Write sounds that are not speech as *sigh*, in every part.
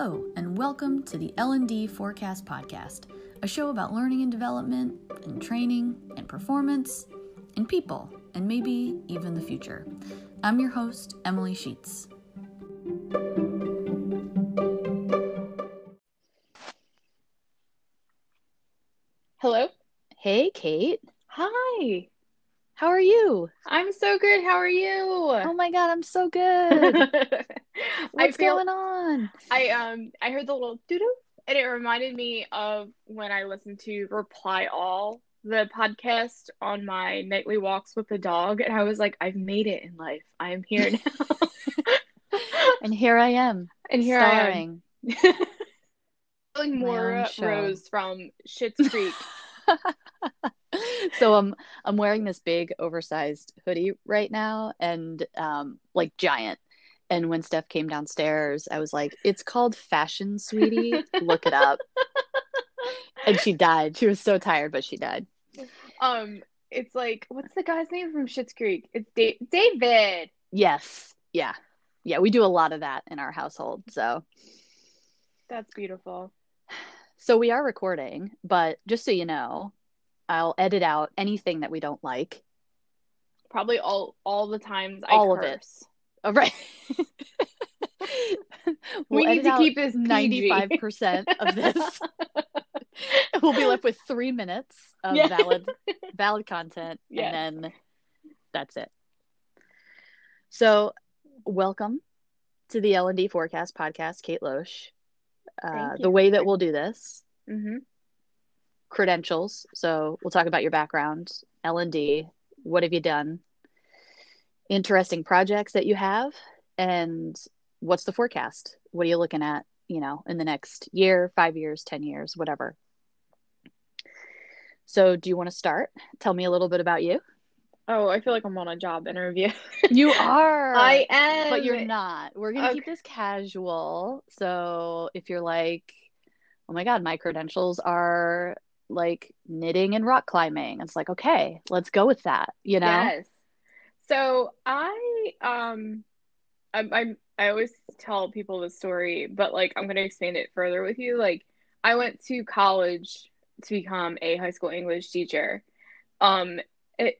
Hello, and welcome to the L&D Forecast Podcast, a show about learning and development, and training, and performance, and people, and maybe even the future. I'm your host, Emily Sheets. Hello. Hey, Kate. Hi. How are you? I'm so good. How are you? Oh my god, I'm so good. *laughs* I What's feel going on? I um I heard the little doo doo and it reminded me of when I listened to Reply All, the podcast on my nightly walks with the dog, and I was like, I've made it in life. I am here now. *laughs* And here I am, and here starring. I am. *laughs* More. Rose from Schitt's Creek. *laughs* so I'm I'm wearing this big oversized hoodie right now and um like giant. And when Steph came downstairs, I was like, "It's called fashion, sweetie. Look it up." *laughs* and she died. She was so tired, but she died. um, it's like what's the guy's name from Schitt's Creek? It's da- David. Yes. Yeah. Yeah, we do a lot of that in our household. So That's beautiful. so we are recording, but just so you know, I'll edit out anything that we don't like. Probably all all the times I All of it. Oh, right. *laughs* We need to keep this 95% of this. *laughs* we'll be left with three minutes of Yeah. valid *laughs* valid content Yes. and then that's it so welcome to the l&d forecast podcast kate loesch uh, the way that we'll do this hmm credentials so we'll talk about your background l&d what have you done interesting projects that you have? And what's the forecast? What are you looking at you know in the next year five years ten years whatever? So do you want to start? Tell me a little bit about you. Oh, I feel like I'm on a job interview. *laughs* you are. I am. but you're not. We're gonna keep this casual. So if you're like oh my god my credentials are like knitting and rock climbing it's like okay let's go with that you know? Yes. So I um I I I always tell people the story, but like I'm gonna expand it further with you. Like I went to college to become a high school English teacher. Um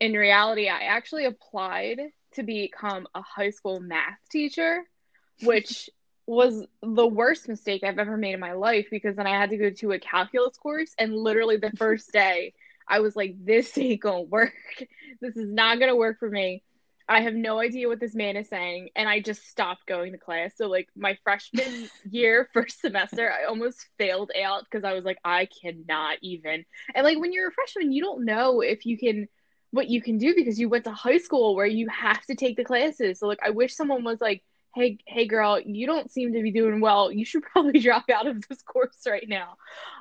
in reality, I actually applied to become a high school math teacher, *laughs* which was the worst mistake I've ever made in my life because then I had to go to a calculus course and literally the *laughs* first day I was like, this ain't gonna work. *laughs* This is not gonna work for me. I have no idea what this man is saying, and I just stopped going to class. So, like, my freshman *laughs* year, first semester, I almost failed out because I was like, I cannot even. And, like, when you're a freshman, you don't know if you can, what you can do because you went to high school where you have to take the classes. So, like, I wish someone was like, hey, hey, girl, you don't seem to be doing well. You should *laughs* probably drop out of this course right now.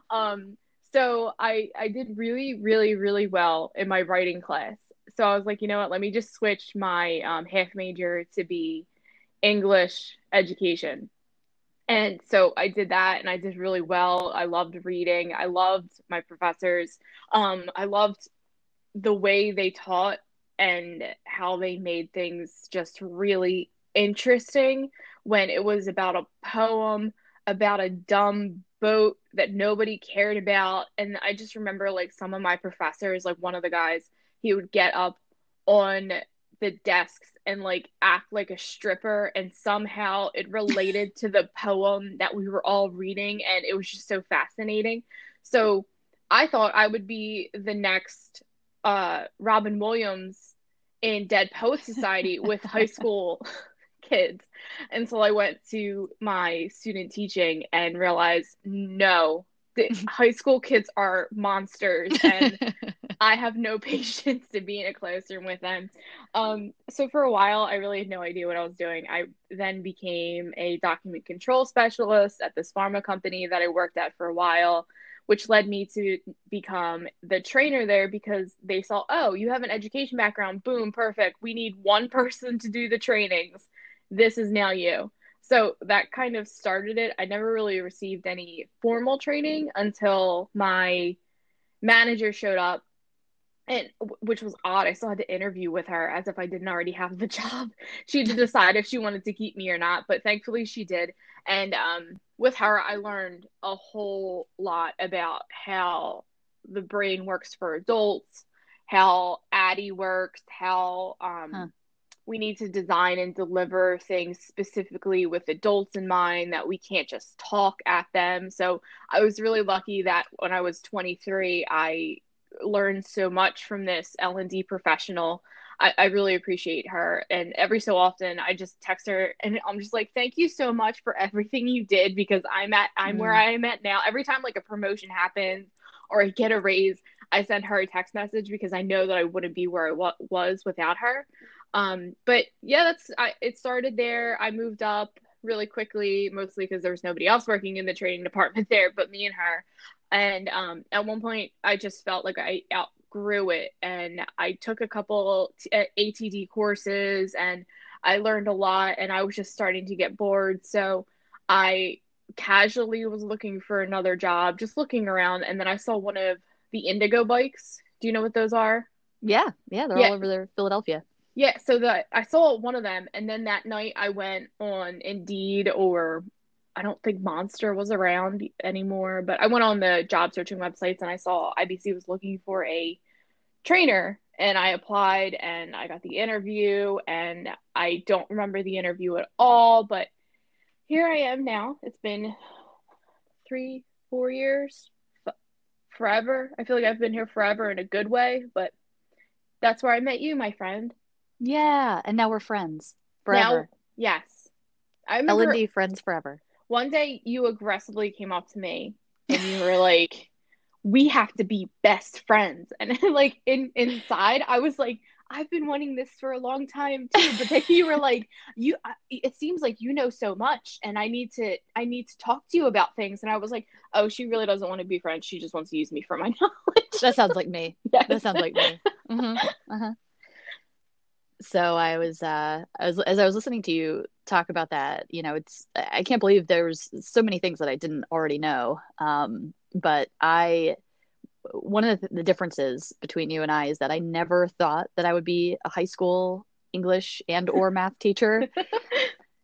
Um, so I I did really really really well in my writing class. So I was like, you know what? Let me just switch my um, half major to be English education. And so I did that and I did really well. I loved reading. I loved my professors. Um, I loved the way they taught and how they made things just really interesting when it was about a poem about a dumb boat that nobody cared about. And I just remember like some of my professors, like one of the guys, he would get up on the desks and like act like a stripper and somehow it related to the poem that we were all reading and it was just so fascinating. So I thought I would be the next uh Robin Williams in Dead Poet Society *laughs* with high school kids. And so I went to my student teaching and realized no, the *laughs* high school kids are monsters and *laughs* I have no *laughs* patience to be in a classroom with them. Um, so for a while, I really had no idea what I was doing. I then became a document control specialist at this pharma company that I worked at for a while, which led me to become the trainer there because they saw, oh, you have an education background. Boom, perfect. We need one *laughs* person to do the trainings. This is now you. So that kind of started it. I never really received any formal training until my manager showed up and which was odd. I still had to interview with her as if I didn't already have the *laughs* job. She had to decide if she wanted to keep me or not, but thankfully she did. And um, with her, I learned a whole lot about how the brain works for adults, how ADDIE works, how um, huh. we need to design and deliver things specifically with adults in mind, that we can't just talk at them. So I was really lucky that when I was 23, I learned so much from this L&D professional. I, I, really appreciate her. And every so often I just text her and I'm just like, thank you so much for everything you did because I'm at I'm mm. where I am at now. Every time like a promotion happens or I get a raise, I send her a text message because I know that I wouldn't be where I w- was without her. Um, but yeah, that's I, it started there. I moved up really quickly, mostly because there was nobody else working in the training department *laughs* there but me and her. And um, at one point, I just felt like I outgrew it. And I took a couple t- uh, ATD courses and I learned a lot. And I was just starting to get bored. So I casually was looking for another job, just looking around. And then I saw one of the Indego bikes. Do you know what those are? Yeah. Yeah. They're yeah. all over there, Philadelphia. Yeah, so that I saw one of them, and then that night I went on Indeed or I don't think Monster was around anymore, but I went on the job searching websites and I saw IBC was looking for a trainer and I applied and I got the interview and I don't remember the interview at all, but here I am now. It's been three, four years, f- forever. I feel like I've been here forever in a good way, but that's where I met you, my friend. Yeah, and now we're friends forever. Now, yes. I remember L&D friends forever one day you aggressively came up to me and you were like, "We have to be best friends," and *laughs* like in inside, I was like. I've been wanting this for a long time too, but then you were like, "You, it seems like you know so much, and I need to, I need to talk to you about things." And I was like, "Oh, she really doesn't want to be friends. She just wants to use me for my *laughs* knowledge." That sounds like me. Yes. That sounds like me. Mm-hmm. Uh-huh so I was, uh, I was, as I was listening to you talk about that, you know, it's, I can't believe there's so many things that I didn't already know. Um, but I, one of the, the differences between you and I is that I never thought that I would be a high school English and or math teacher. *laughs*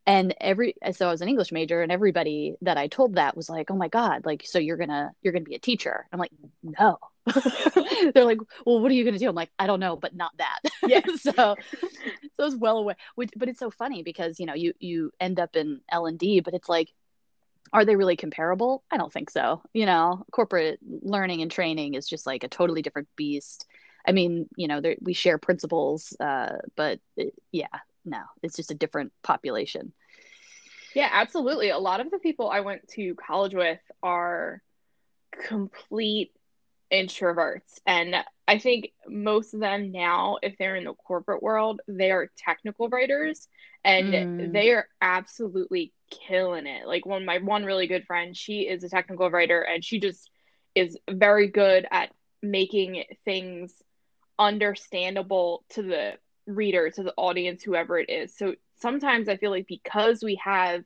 and every so i was an english major and everybody that i told that was like oh my god like so you're gonna you're gonna be a teacher i'm like no *laughs* they're like well what are you gonna do? I'm like i don't know but not that. Yeah. *laughs* So so i was well aware Which, but it's so funny because you know you you end up in l&d but it's like are they really comparable? I don't think so you know? Corporate learning and training is just like a totally different beast. I mean you know we share principles uh, but it, yeah no, it's just a different population. Yeah, absolutely. A lot of the people I went to college with are complete introverts. And I think most of them now, if they're in the corporate world, they are technical writers and mm. they are absolutely killing it. Like one my one really good friend, she is a technical writer and she just is very good at making things understandable to the reader to the audience whoever it is so sometimes i feel like because we have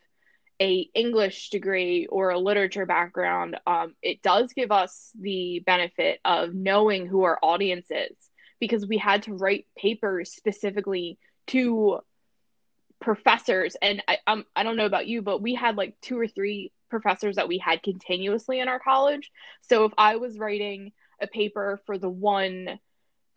a english degree or a literature background um, it does give us the benefit of knowing who our audience is because we had to write papers specifically to professors. And I, um, I don't know about you but we had like two or three professors that we had continuously in our college. So if i was writing a paper for the one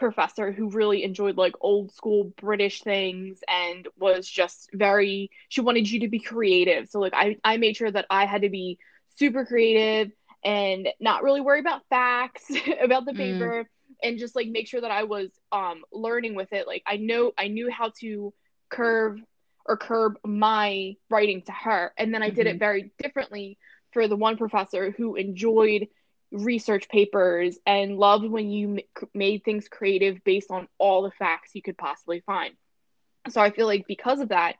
professor who really enjoyed like old school British things and was just very she wanted you to be creative. So like I I made sure that I had to be super creative and not really worry about facts *laughs* about the mm. paper mm. and just like make sure that I was um learning with it. Like I know I knew how to curve or curb my writing to her and then I mm-hmm. did it mm-hmm. very differently for the one professor who enjoyed research papers and loved when you made things creative based on all the facts you could possibly find. So I feel like because of that,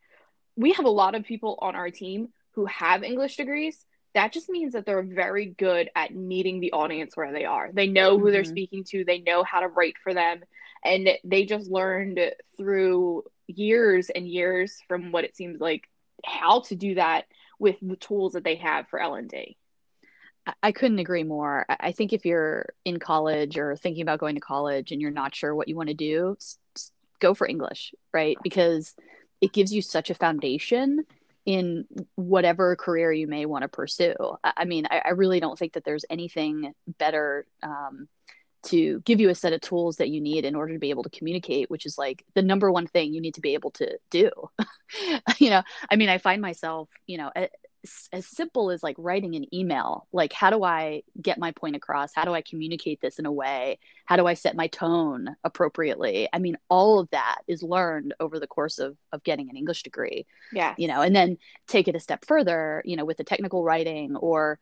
we have a lot of people on our team who have English degrees. That just means that they're very good at meeting the audience where they are. They know who mm-hmm. they're speaking to, they know how to write for them, and they just learned through years and years from what it seems like how to do that with the tools that they have for L&D. I couldn't agree more. I think if you're in college or thinking about going to college and you're not sure what you want to do, go for English, right? Because it gives you such a foundation in whatever career you may want to pursue. I mean, I, I really don't think that there's anything better um, to give you a set of tools that you need in order to be able to communicate, which is like the number one thing you need to be able to do. *laughs* you know, I mean, I find myself, you know, as simple as like writing an email like how do i get my point across? How do i communicate this in a way? How do i set my tone appropriately? I mean all of that is learned over the course of of getting an english degree yeah. you know and then take it a step further you know with the technical writing or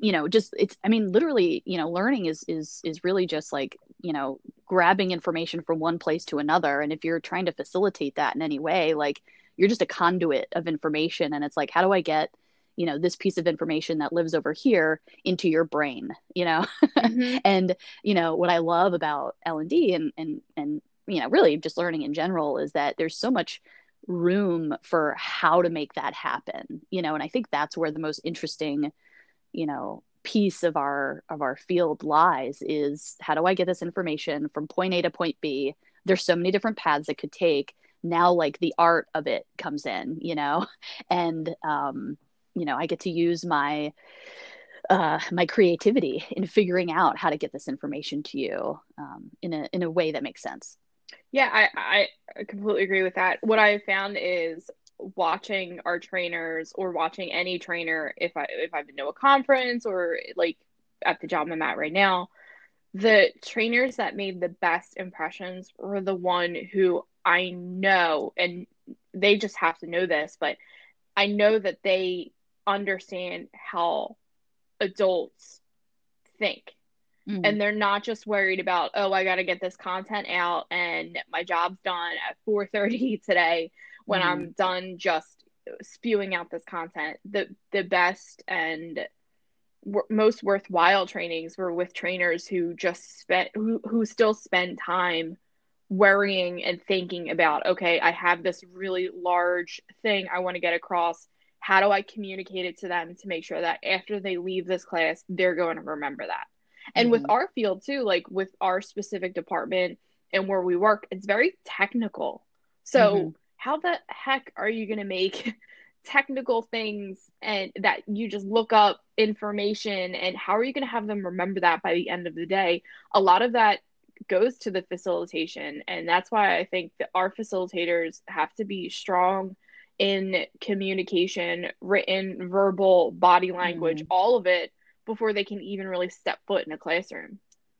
you know just it's i mean literally you know learning is is is really just like you know grabbing information from one place to another. And if you're trying to facilitate that in any way like you're just a conduit of information. And it's like how do i get you know this piece of information that lives over here into your brain you know? Mm-hmm. *laughs* and you know what i love about l&d and and and you know really just learning in general is that there's so much room for how to make that happen you know? And i think that's where the most interesting you know piece of our of our field lies is how do i get this information from point a to point b? There's so many different paths it could take now like the art of it comes in you know? *laughs* And um you know i get to use my uh my creativity in figuring out how to get this information to you um in a in a way that makes sense. Yeah i i completely agree with that. What i found is watching our trainers or watching any trainer if i if i've been to a conference or like at the job i'm at right now the trainers that made the best impressions were the one who I know, and they just have to know this, but I know that they understand how adults think. Mm-hmm. And they're not just worried about, oh, I got to get this content out and my job's done at 4:30 *laughs* today when mm-hmm. I'm done just spewing out this content. The the best and w- most worthwhile trainings were with trainers who just spent who who still spend time worrying and thinking about okay i have this really large thing i want to get across how do i communicate it to them to make sure that after they leave this class they're going to remember that and mm-hmm. with our field too like with our specific department and where we work it's very technical so mm-hmm. how the heck are you going to make *laughs* technical things and that you just look up information and how are you going to have them remember that by the end of the day a lot of that goes to the facilitation and that's why i think that our facilitators have to be strong in communication written verbal body language mm. all of it before they can even really step foot in a classroom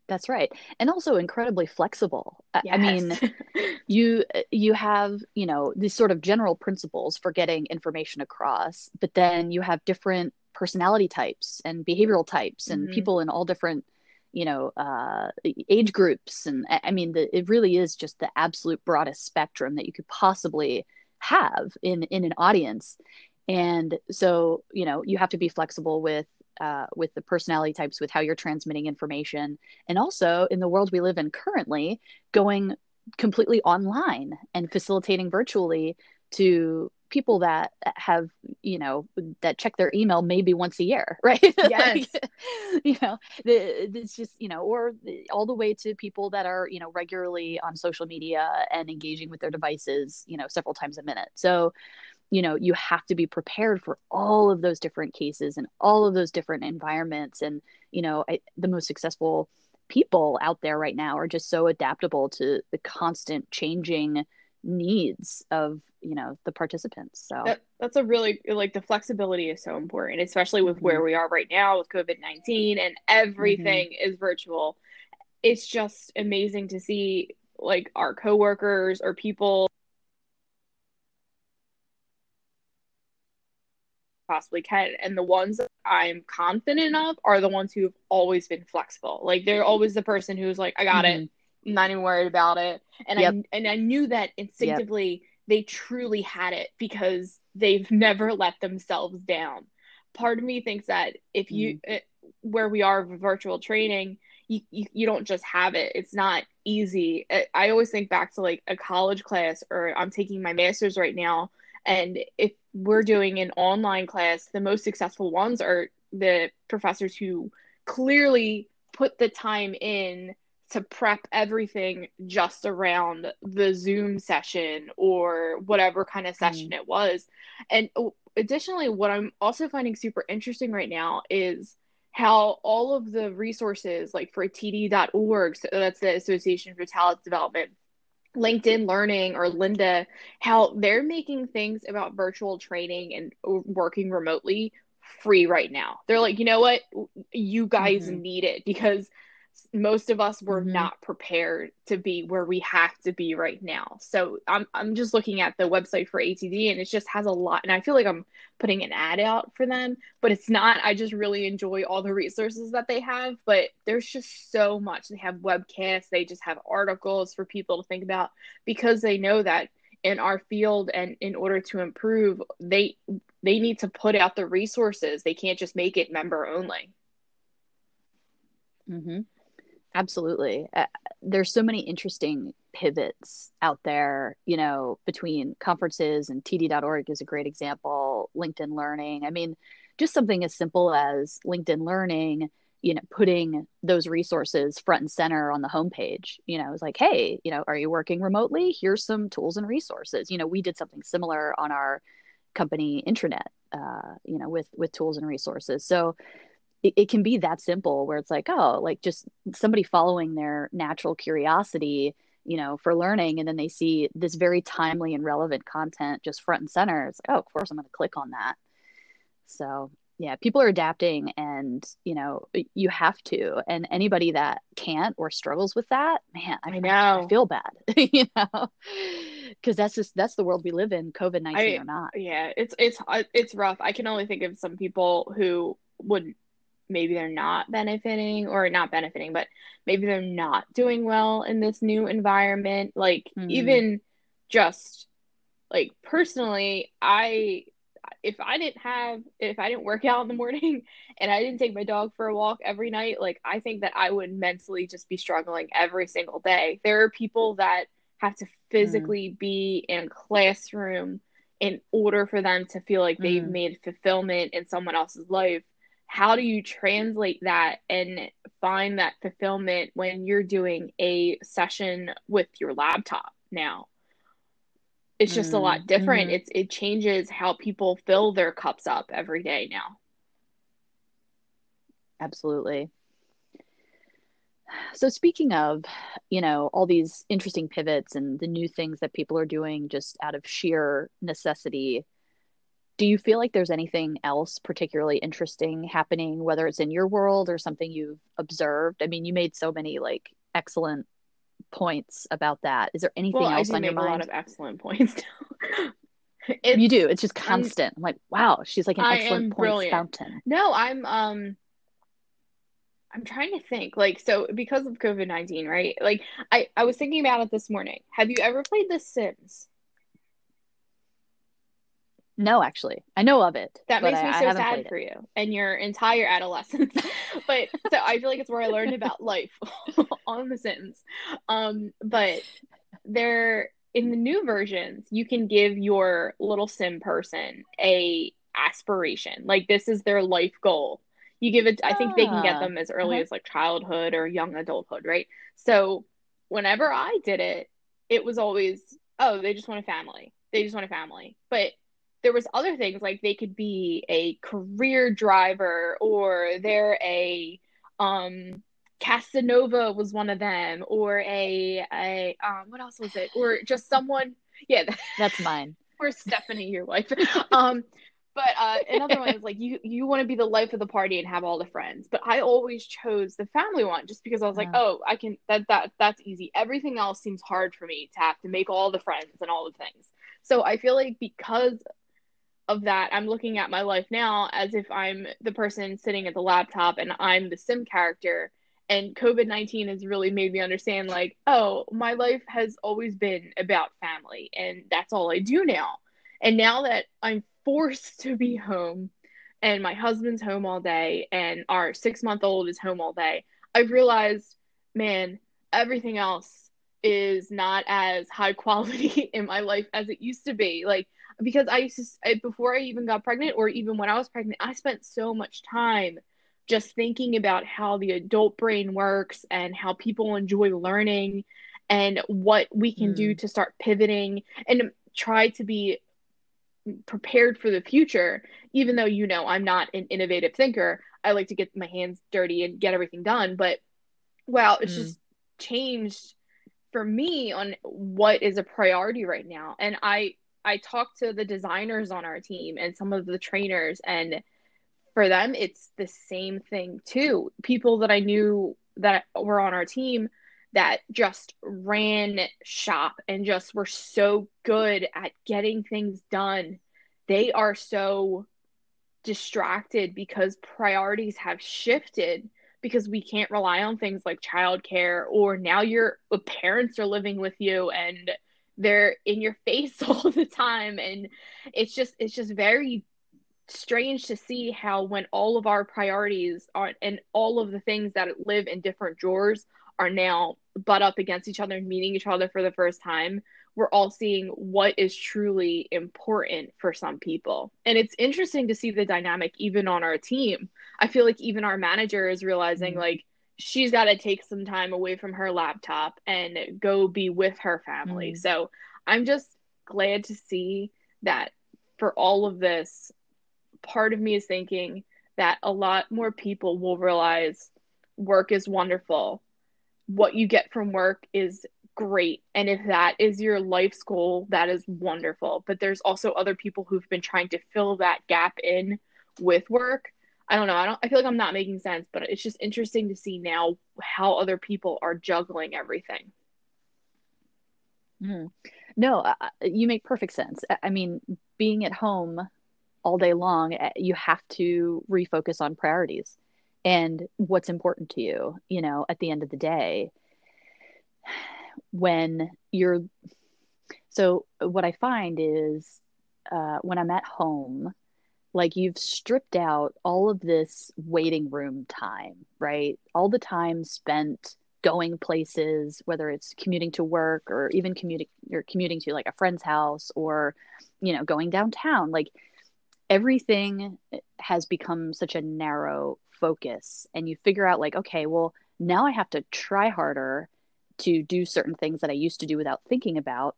that's right and also incredibly flexible yes. i mean *laughs* you you have you know these sort of general principles for getting information across but then you have different personality types and behavioral types and mm-hmm. people in all different you know uh, age groups. And i mean the, it really is just the absolute broadest spectrum that you could possibly have in in an audience. And so you know you have to be flexible with uh, with the personality types with how you're transmitting information. And also in the world we live in currently going completely online and facilitating virtually to people that have you know that check their email maybe once a year *laughs* right? *laughs* Yes. like, *laughs* you know the, it's just you know or all the way to people that are you know regularly on social media and engaging with their devices you know several times a minute. So you know you have to be prepared for all of those different cases and all of those different environments. And you know I, the most successful people out there right now are just so adaptable to the constant changing needs of you know the participants so that, that's a really like the flexibility is so important especially with mm-hmm. where we are right now with covid-19 and everything mm-hmm. is virtual it's just amazing to see like our coworkers or people possibly can and the ones that i'm confident of are the ones who've always been flexible like they're always the person who's like i got mm-hmm. it I'm not even worried about it. And yep. I and I knew that instinctively yep. they truly had it because they've *laughs* never let themselves down. Part of me thinks that if you mm. it, where we are virtual training, you, you, you don't just have it. It's not easy. I, I always think back to like a college class or I'm taking my master's right now and if we're doing an online class, the most successful ones are the professors who clearly put the time in to prep everything just around the Zoom session or whatever kind of session mm. it was. And oh, additionally, what I'm also finding super interesting right now is how all of the resources, like for TD.org, so that's the Association for Talent Development, LinkedIn Learning or Lynda, how they're making things about virtual training and working remotely free right now. They're like, you know what? You guys mm-hmm. need it because most of us were mm-hmm. not prepared to be where we have to be right now. So I'm I'm just looking at the website for ATD and it just has a lot and I feel like I'm putting an ad out for them, but it's not. I just really enjoy all the resources that they have, but there's just so much. They have webcasts, they just have articles for people to think about because they know that in our field and in order to improve, they they need to put out the resources. They can't just make it member only. Mhm. Absolutely. Uh, there's so many interesting pivots out there, you know, between conferences and TD.org is a great example, LinkedIn Learning. I mean, just something as simple as LinkedIn Learning, you know, putting those resources front and center on the homepage. You know, it's like, hey, you know, are you working remotely? Here's some tools and resources. You know, we did something similar on our company intranet, uh, you know, with with tools and resources. So it, it can be that simple where it's like oh like just somebody following their natural curiosity you know for learning and then they see this very timely and relevant content just front and center. It's like oh of course i'm going to click on that. So yeah people are adapting and you know you have to. And anybody that can't or struggles with that man i, I know I feel bad *laughs* you know because that's just that's the world we live in covid-19 or not. Yeah it's it's uh, it's rough. I can only think of some people who would maybe they're not benefiting or not benefiting, but maybe they're not doing well in this new environment. Like mm-hmm. even just like personally, I if I didn't have if I didn't work out in the morning *laughs* and I didn't take my dog for a walk every night, like I think that I would mentally just be struggling every single day. There are people that have to physically mm. be in a classroom in order for them to feel like they've mm. made fulfillment in someone else's life how do you translate that and find that fulfillment when you're doing a session with your laptop now it's just mm-hmm. a lot different mm-hmm. it's it changes how people fill their cups up every day now absolutely so speaking of you know all these interesting pivots and the new things that people are doing just out of sheer necessity do you feel like there's anything else particularly interesting happening whether it's in your world or something you've observed? I mean you made so many like excellent points about that. Is there anything well, else on your mind a lot of excellent points *laughs* you do. It's just constant. I'm, I'm, like wow she's like an I excellent point fountain. No i'm um i'm trying to think. Like so because of covid-19 right? Like i i was thinking about it this morning. Have you ever played the sims no, actually, I know of it. That makes me I, so I sad for you and your entire adolescence. *laughs* but so I feel like it's where I learned about life *laughs* on the sentence. Um, but there in the new versions, you can give your little sim person a aspiration. Like this is their life goal. You give it. I think they can get ah, them as early uh-huh. as like childhood or young adulthood, right? So whenever I did it, it was always oh they just want a family. They just want a family, but there was other things like they could be a career driver or they're a um Casanova was one of them or a a um what else was it? Or just someone yeah. *laughs* That's mine. Or Stephanie your wife. *laughs* Um but uh another one is like you you want to be the life of the party and have all the friends. But I always chose the family one just because I was like oh I can that that that's easy. Everything else seems hard for me to have to make all the friends and all the things. So I feel like because of that, I'm looking at my life now as if I'm the person sitting at the laptop and I'm the sim character. And COVID 19 has really made me understand, like, oh, my life has always been about family, and that's all I do now. And now that I'm forced to be home, and my husband's home all day, and our six month old is home all day, I've realized, man, everything else is not as high *laughs* quality in my life as it used to be. Like because I used to I, before I even got pregnant or even when I was pregnant, I spent so much time just thinking about how the adult brain works and how people enjoy learning and what we can mm. do to start pivoting and try to be prepared for the future even though you know I'm not an innovative thinker I like to get my hands dirty and get everything done but wow it's mm. just changed for me on what is a priority right now and I I talked to the designers on our team and some of the trainers and for them it's the same thing too people that I knew that were on our team that just ran shop and just were so good at getting things done. They are so distracted because priorities have shifted because we can't rely on things like childcare or now your uh, parents are living with you and they're in your *laughs* face all the time and it's just it's just very strange to see how when all of our priorities are and all of the things that live in different drawers are now butt up against each other and meeting each other for the first time, we're all seeing what is truly important for some people. And it's interesting to see the dynamic even on our team. I feel like even our manager is realizing mm-hmm. like she's got to take some time away from her laptop and go be with her family. Mm-hmm. So I'm just glad to see that for all of this, part of me is thinking that a lot more people will realize work is wonderful what you get from work is great. And if that is your life's goal, that is wonderful. But there's also other people who've been trying to fill that gap in with work. I don't know. I don't I feel like I'm not making sense, but it's just interesting to see now how other people are juggling everything. Mm. No, uh, you make perfect sense. I mean, being at home all day long, eh, you have to refocus on priorities and what's important to you, you know, at the end of the day. *sighs* When you're, so what I find is uh, when I'm at home, like you've stripped out all of this waiting room time, right? All the time spent going places, whether it's commuting to work or even commuting or commuting to like a friend's house or, you know, going downtown. Like everything has become such a narrow focus and you figure out like okay well now i have to try harder to do certain things that i used to do without thinking about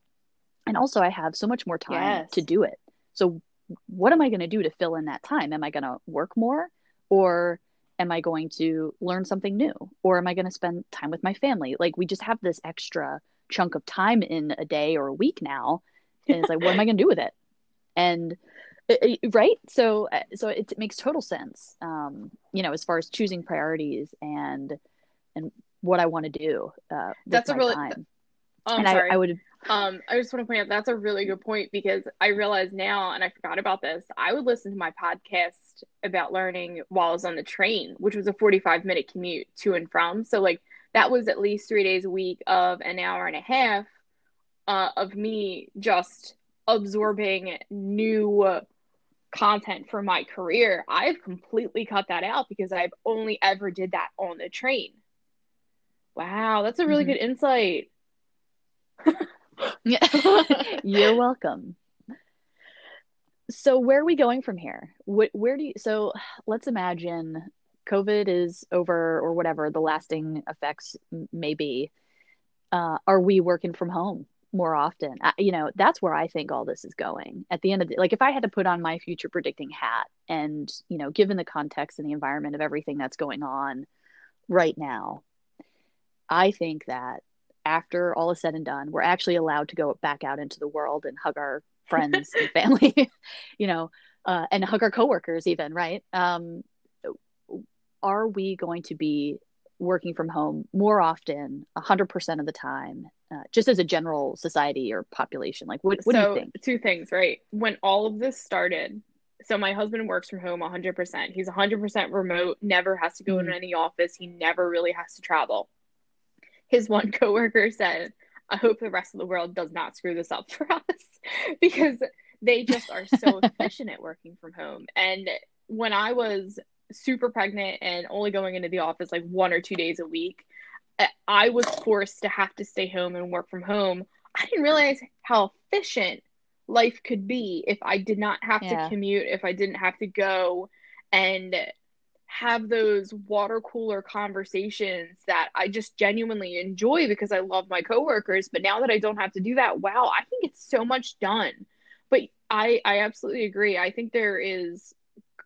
and also i have so much more time yes. to do it so what am i going to do to fill in that time? Am i going to work more or am i going to learn something new? Or am i going to spend time with my family? Like we just have this extra chunk of time in a day or a week now and it's like what am i going to do with it? And right? So uh, so it, it, makes total sense um you know as far as choosing priorities and and what i want to do uh that's a really time. Oh, and I, I, would um i just want to point out that's a really good point because i realize now and i forgot about this i would listen to my podcast about learning while i was on the train which was a 45 minute commute to and from so like that was at least three days a week of an hour and a half uh, of me just absorbing new content for my career, I've completely cut that out because I've only ever did that on the train. Wow, that's a really mm-hmm. good insight. *laughs* *laughs* You're welcome. So where are we going from here? Where, where do you so let's imagine COVID is over or whatever the lasting effects may be. Uh, are we working from home? more often. I, you know, that's where I think all this is going. At the end of the like if I had to put on my future predicting hat and, you know, given the context and the environment of everything that's going on right now, I think that after all is said and done, we're actually allowed to go back out into the world and hug our friends and *laughs* family, *laughs* you know, uh, and hug our coworkers even, right? Um, are we going to be working from home more often 100% of the time uh, just as a general society or population? Like what, what so, do you think? two things right? When all of this started so my husband works from home 100% he's 100% remote never has to go mm-hmm. in any office. He never really has to travel his one *laughs* coworker said i hope the rest of the world does not screw this up for *laughs* us *laughs* because they just are so efficient at working from home. And when i was super pregnant and only going into the office like one or two days a week eh, I was forced to have to stay home and work from home, I didn't realize how efficient life could be if I did not have Yeah. to commute, if I didn't have to go. And have those water cooler conversations that I just genuinely enjoy because I love my coworkers. But now that I don't have to do that, wow, I think it's so much done. But I I absolutely agree. I think there is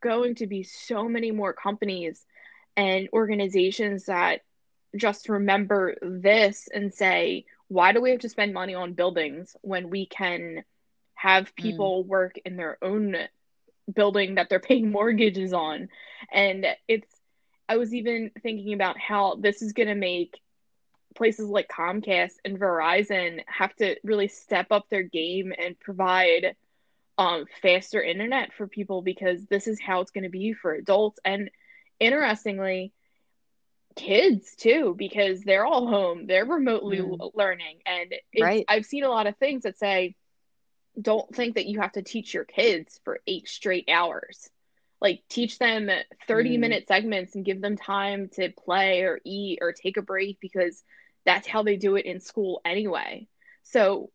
going to be so many more companies and organizations that just remember this and say, why do we have to spend money on buildings when we can have mm. people work in their own building that they're paying *laughs* mortgages on? And it's, I was even thinking about how this is going to make places like Comcast and Verizon have to really step up their game and provide um, faster internet for people because this is how it's going to be for adults. And interestingly, kids too, because they're all home, they're remotely Mm. learning. And it's, Right. I've seen a lot of things that say, don't think that you have to teach your kids for eight straight hours. Like, teach them 30 Mm. minute segments and give them time to play or eat or take a break because that's how they do it in school anyway. So,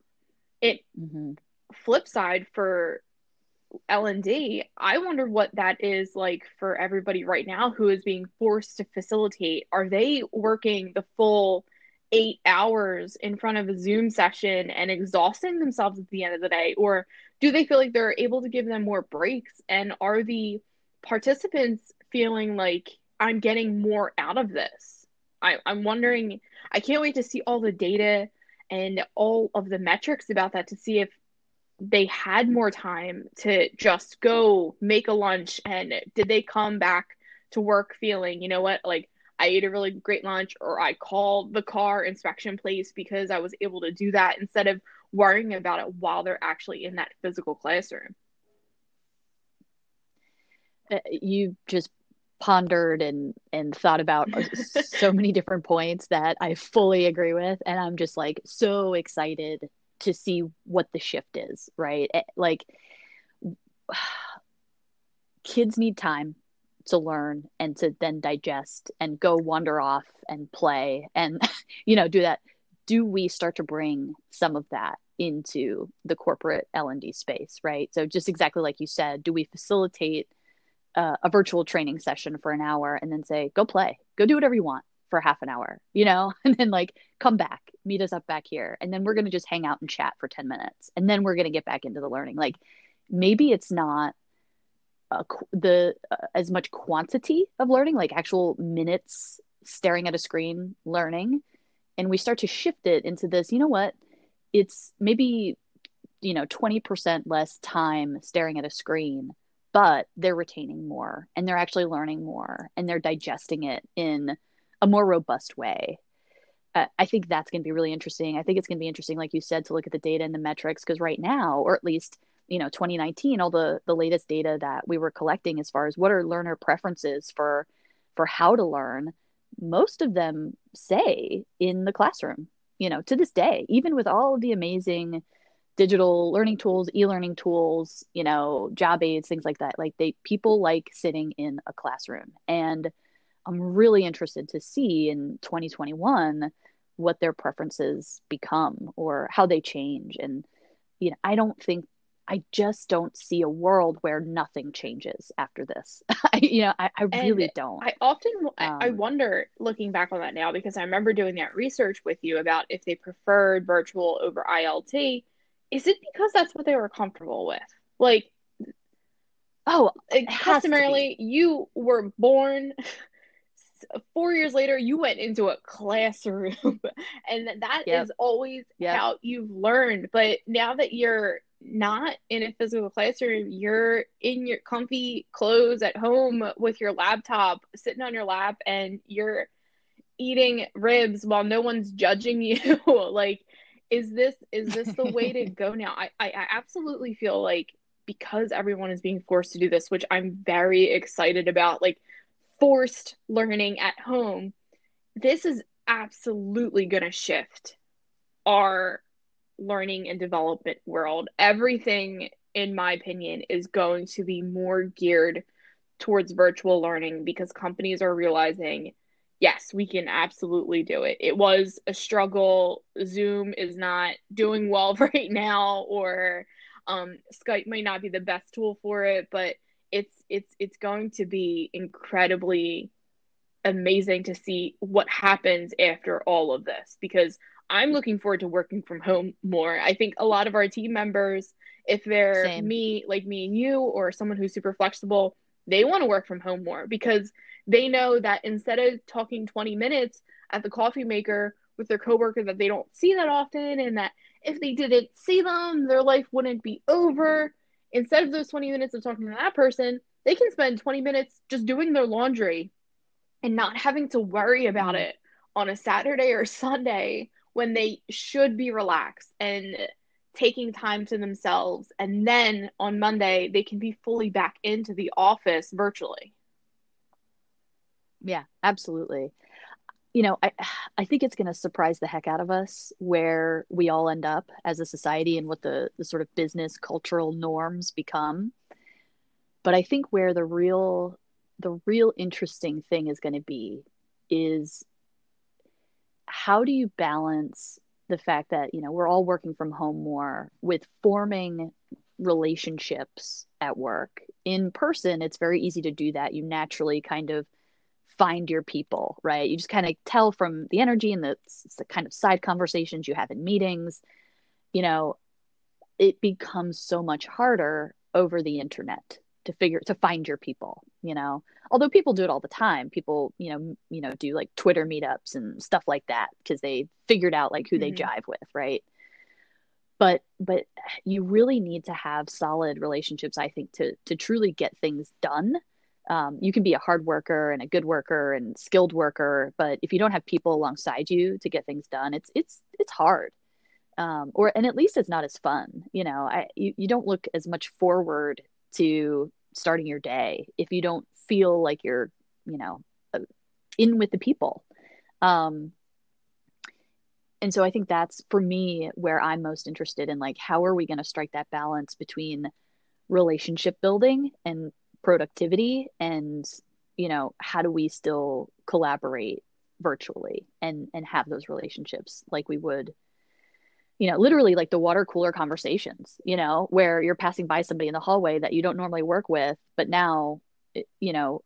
it hmm flip side for L&D, I wonder what that is like for everybody right now who is being forced to facilitate. Are they working the full eight hours in front of a Zoom session and exhausting themselves at the end of the day? Or do they feel like they're able to give them more breaks? And are the participants feeling like I'm getting more out of this? I, I'm wondering, I can't wait to see all the data and all of the metrics about that to see if they had more time to just go make a lunch and did they come back to work feeling you know what like i ate a really great lunch or i called the car inspection place because i was able to do that instead of worrying about it while they're actually in that physical classroom Uh, You just pondered and and thought about uh, *laughs* so many different points that I fully agree with, and I'm just like so excited to see what the shift is, right? Eh, Like *sighs* kids need time to learn and to then digest and go wander off and play and *laughs* you know do that. Do we start to bring some of that into the corporate l&d space right? So just exactly like you said do we facilitate uh, a virtual training session for an hour and then say go play. Go do whatever you want for half an hour you know? *laughs* And then like come back. Meet us up back here. And then we're going to just hang out and chat for 10 minutes and then we're going to get back into the learning. Like maybe it's not uh, the uh, as much quantity of learning like actual minutes staring at a screen learning. And we start to shift it into this you know what? It's maybe you know 20% less time staring at a screen but they're retaining more and they're actually learning more and they're digesting it in a more robust way. Uh, i think that's going to be really interesting. I think it's going to be interesting like you said to look at the data and the metrics because right now or at least you know 2019 all the the latest data that we were collecting as far as what are learner preferences for for how to learn most of them say in the classroom you know to this day even with all of the amazing digital learning tools e-learning tools you know job aids things like that like they people like sitting in a classroom. And i'm really interested to see in 2021 what their preferences become or how they change. And you know i don't think i just don't see a world where nothing changes after this *laughs* I, you know i, I really And don't I often I I um, wonder looking back on that now because I remember doing that research with you about if they preferred virtual over ILT. Is it because that's what they were comfortable with? Like oh it has to be customarily, you were born *laughs* four years later, you went into a classroom, *laughs* and that yep is always yep how you've learned. But now that you're not in a physical classroom, you're in your comfy clothes at home with your laptop, sitting on your lap, and you're eating ribs while no one's judging you. *laughs* like, is this is this the way to *laughs* go now? I, I I absolutely feel like because everyone is being forced to do this, which I'm very excited about, like forced learning at home, this is absolutely going to shift our learning and development world. Everything, in my opinion, is going to be more geared towards virtual learning because companies are realizing yes, we can absolutely do it. It was a struggle. Zoom is not doing well *laughs* right now, or um, Skype might not be the best tool for it, but it's it's it's going to be incredibly amazing to see what happens after all of this because I'm looking forward to working from home more. I think a lot of our team members, if they're Same. me, like me and you, or someone who's super flexible, they want to work from home more because they know that instead of talking 20 minutes at the coffee maker with their coworker that they don't see that often and that if they didn't see them, their life wouldn't be over. Instead of those 20 minutes of talking to that person, they can spend 20 minutes just doing their laundry and not having to worry about mm. it on a Saturday or Sunday when they should be relaxed and taking time to themselves. And then on Monday, they can be fully back into the office virtually. Yeah, absolutely. You know, I I think it's going to surprise the heck out of us where we all end up as a society and what the the sort of business cultural norms become. But I think where the real the real interesting thing is going to be is how do you balance the fact that you know we're all working from home more with forming relationships at work? In person it's very easy to do that. You naturally kind of find your people right? You just kind of tell from the energy and the, the kind of side conversations you have in meetings. You know it becomes so much harder over the internet to figure to find your people you know? Although people do it all the time. People you know you know do like twitter meetups and stuff like that because they figured out like who mm-hmm. they jive with right? But but you really need to have solid relationships i think to to truly get things done. Um, you can be a hard worker and a good worker and skilled worker but if you don't have people alongside you to get things done it's it's it's hard. Um, or and at least it's not as fun you know? I you, you don't look as much forward to starting your day if you don't feel like you're you know uh, in with the people. Um and so i think that's for me where i'm most interested in like how are we going to strike that balance between relationship building and productivity and you know how do we still collaborate virtually and and have those relationships like we would you know, literally like the water cooler conversations, you know, where you're passing by somebody in the hallway that you don't normally work with, but now, you know,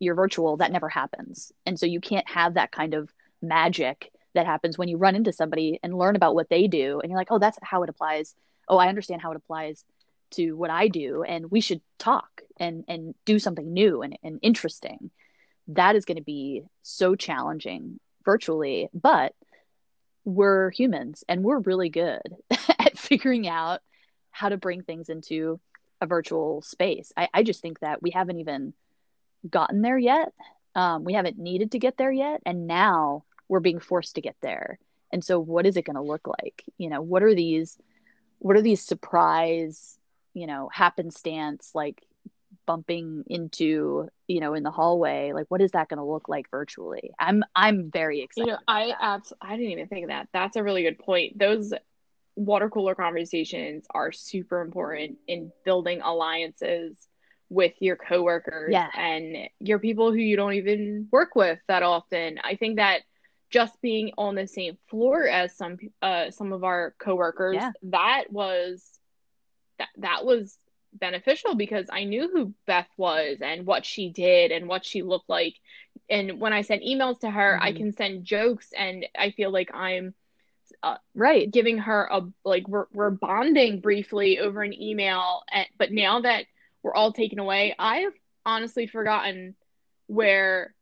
you're virtual, that never happens. And so you can't have that kind of magic that happens when you run into somebody and learn about what they do. And you're like, oh, that's how it applies. Oh, I understand how it applies to what I do. And we should talk and, and do something new and, and interesting. That is going to be so challenging virtually. But we're humans and we're really good *laughs* at figuring out how to bring things into a virtual space. I, I just think that we haven't even gotten there yet. Um, we haven't needed to get there yet. And now we're being forced to get there. And so what is it going to look like? You know, what are these, what are these surprise, you know, happenstance like bumping into you know in the hallway like what is that going to look like virtually? I'm i'm very excited you know i abs- i didn't even think of that. That's a really good point. Those water cooler conversations are super important in building alliances with your coworkers yeah. and your people who you don't even work with that often. I think that just being on the same floor as some uh some of our coworkers yeah. that was that that was beneficial because I knew who Beth was and what she did and what she looked like. And when I send emails to her, mm-hmm. I can send jokes and I feel like I'm uh, right giving her a like we're we're bonding briefly over an email and, but now that we're all taken away, I've honestly forgotten where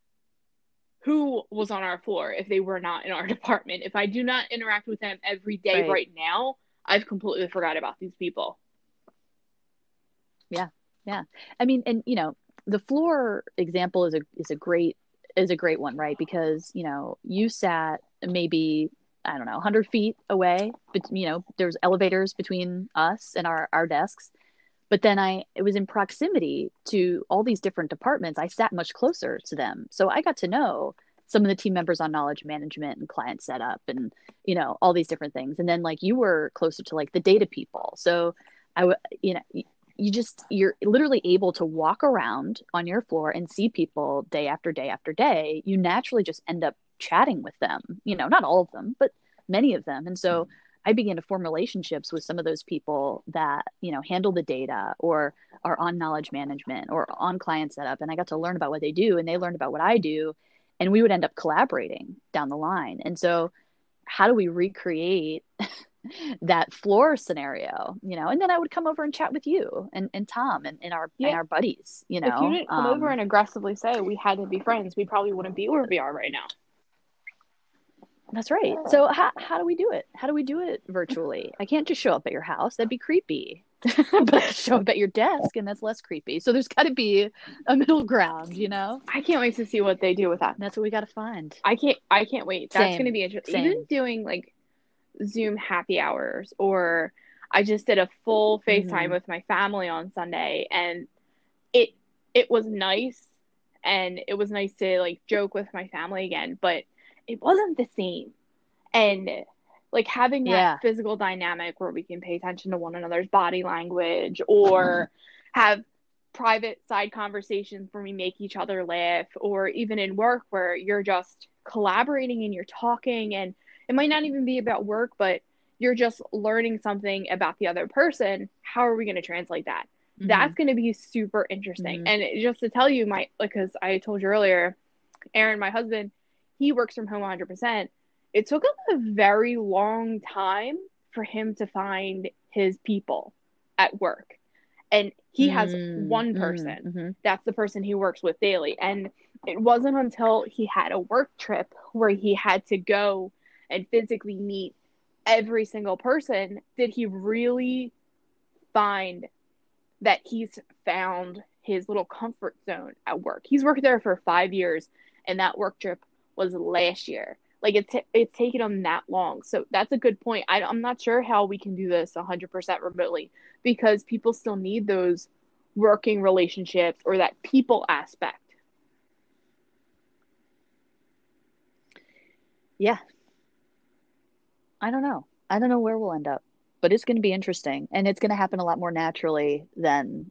who was on our floor if they were not in our *laughs* department. If I do not interact with them every day right, right now, I've completely forgot about these people. Yeah. Yeah. I mean, and you know, the floor example is a is a great is a great one, right? Because, you know, you sat maybe I don't know, 100 feet away, but you know, there's elevators between us and our our desks. But then I it was in proximity to all these different departments. I sat much closer to them. So I got to know some of the team members on knowledge management and client setup and you know all these different things and then like you were closer to like the data people so i would you know you just you're literally able to walk around on your floor and see people day after day after day. You naturally just end up chatting with them you know not all of them but many of them. And so mm-hmm. i began to form relationships with some of those people that you know handle the data or are on knowledge management or on client setup. And i got to learn about what they do and they learned about what i do. And we would end up collaborating down the line. And so how do we recreate *laughs* that floor scenario, you know, and then I would come over and chat with you and, and Tom and, and our yeah. and our buddies, you know. If you didn't come um, over and aggressively say we had to be friends, we probably wouldn't be where we are right now. That's right. So how how do we do it? How do we do it virtually? I can't just show up at your house. That'd be creepy. *laughs* but show up at your desk and that's less creepy. So there's got to be a middle ground, you know. I can't wait to see what they do with that. That's what we got to find. I can't. I can't wait. That's going to be interesting. Same. Even doing like Zoom happy hours or I just did a full FaceTime mm-hmm. with my family on Sunday and it it was nice and it was nice to like joke with my family again, but it wasn't the same. And like having that yeah. physical dynamic where we can pay attention to one another's body language or *clears throat* have private side conversations where we make each other laugh or even in work where you're just collaborating and you're talking and it might not even be about work, but you're just learning something about the other person. How are we going to translate that? Mm-hmm. That's going to be super interesting. Mm-hmm. And just to tell you, my because I told you earlier, Aaron, my husband, he works from home 100%. It took him a very long time for him to find his people at work. And he has mm-hmm. one person. That's the person he works with daily. And it wasn't until he had a work trip where he had to go and physically meet every single person, did he really find that he's found his little comfort zone at work? He's worked there for five years, and that work trip was last year. Like it's it's taken him that long, so that's a good point. I, I'm not sure how we can do this 100% remotely because people still need those working relationships or that people aspect. Yeah, I don't know. I don't know where we'll end up, but it's going to be interesting and it's going to happen a lot more naturally than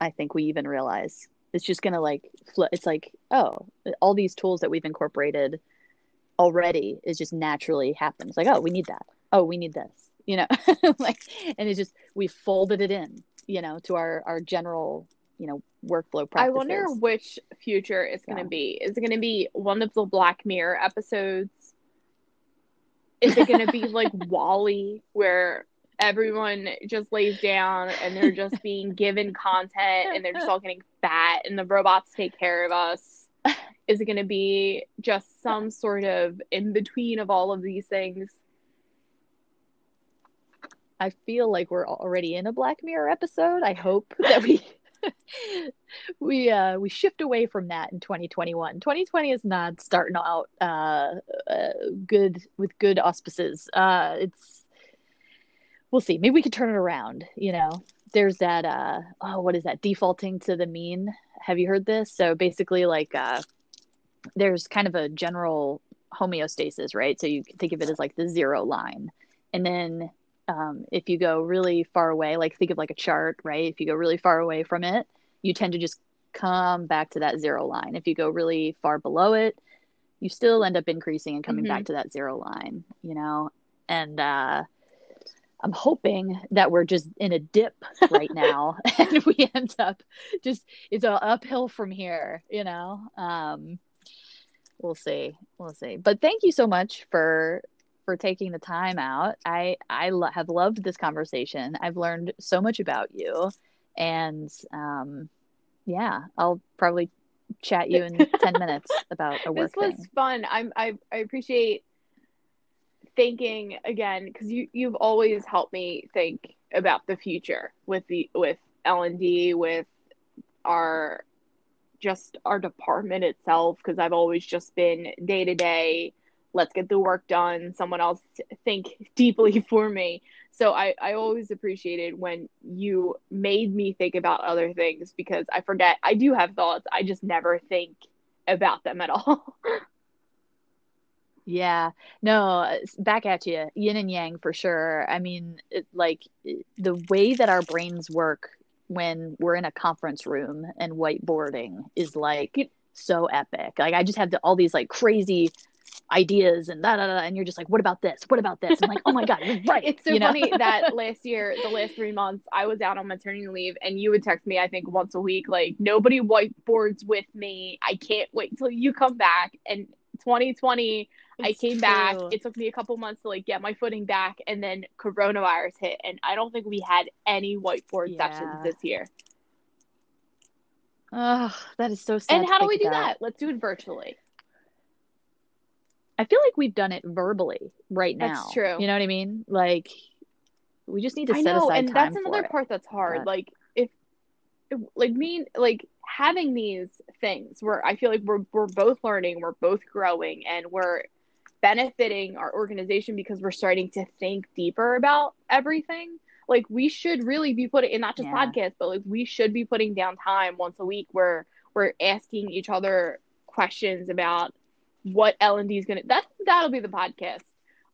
I think we even realize. It's just going to like flip. It's like, oh, all these tools that we've incorporated already is just naturally happens. Like, oh, we need that. Oh, we need this, you know, *laughs* like, and it's just, we folded it in, you know, to our, our general, you know, workflow practices. I wonder which future it's going to be. Is it going to be one of the Black Mirror episodes is it going to be like WALL-E, where everyone just lays down and they're just being given content and they're just all getting fat and the robots take care of us? Is it going to be just some sort of in between of all of these things? I feel like we're already in a Black Mirror episode. I hope that we *laughs* we uh we shift away from that in 2021 2020 is not starting out uh, uh good with good auspices. Uh it's we'll see. Maybe we could turn it around you know? There's that uh oh what is that? Defaulting to the mean. Have you heard this? So basically like uh there's kind of a general homeostasis right? So you can think of it as like the zero line. And then um, if you go really far away, like think of like a chart, right? If you go really far away from it, you tend to just come back to that zero line. If you go really far below it, you still end up increasing and coming mm-hmm. back to that zero line, you know? And uh, I'm hoping that we're just in a dip *laughs* right now *laughs* and we end up just, it's an uphill from here, you know? Um, we'll see. We'll see. But thank you so much for for taking the time out. I I lo- have loved this conversation. I've learned so much about you, and um, yeah, I'll probably chat you in *laughs* ten minutes about a work. This was thing. fun. I'm I I appreciate thinking again because you you've always helped me think about the future with the with L and D with our just our department itself because I've always just been day to day let's get the work done. Someone else think deeply *laughs* for me. So I, I always appreciated when you made me think about other things because i forget i do have thoughts. I just never think about them at *laughs* all. Yeah. No back at you yin and yang for sure. I mean it, like the way that our brains work when we're in a conference room and whiteboarding is like so epic. Like I just have the, all these like crazy ideas and da da da, and you're just like, what about this? What about this? I'm like, oh my god, you're *laughs* right. It's so you know? funny *laughs* that last year, the last three months, I was out on maternity leave, and you would text me, I think, once a week, like, nobody whiteboards with me. I can't wait till you come back. And 2020, it's I came true. back. It took me a couple months to like get my footing back, and then coronavirus hit, and I don't think we had any whiteboard yeah. sessions this year. Oh, that is so sad. And how do we do that? Let's do it virtually. I feel like we've done it verbally right now. That's true. You know what I mean? Like we just need to I set know, aside and time that's another it. part that's hard. But... Like if, if, like me, like having these things where I feel like we're we're both learning, we're both growing, and we're benefiting our organization because we're starting to think deeper about everything. Like we should really be putting, and not just yeah. podcasts, but like we should be putting down time once a week where we're asking each other questions about what L and D is gonna. That that'll be the podcast.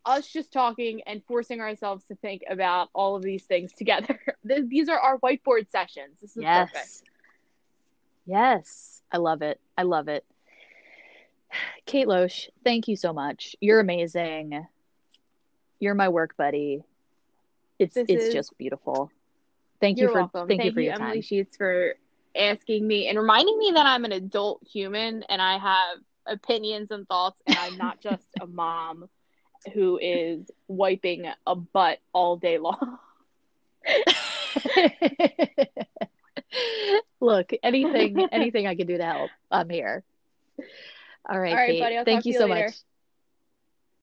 Us just talking and forcing ourselves to think about all of these things together. *laughs* these are our whiteboard sessions. This is yes. perfect. Yes, I love it. I love it. *sighs* Kate Loesch, thank you so much. You're amazing. You're my work buddy. It's this it's is... just beautiful. Thank You're you for welcome. thank, thank you for you, your Emily time. Sheets for asking me and reminding me that I'm an adult human and I have opinions and thoughts, and I'm not just a mom who is wiping a butt all day long. *laughs* Look, anything anything I can do to help, I'm here. All right, all right buddy. I'll Thank you, you so later. much.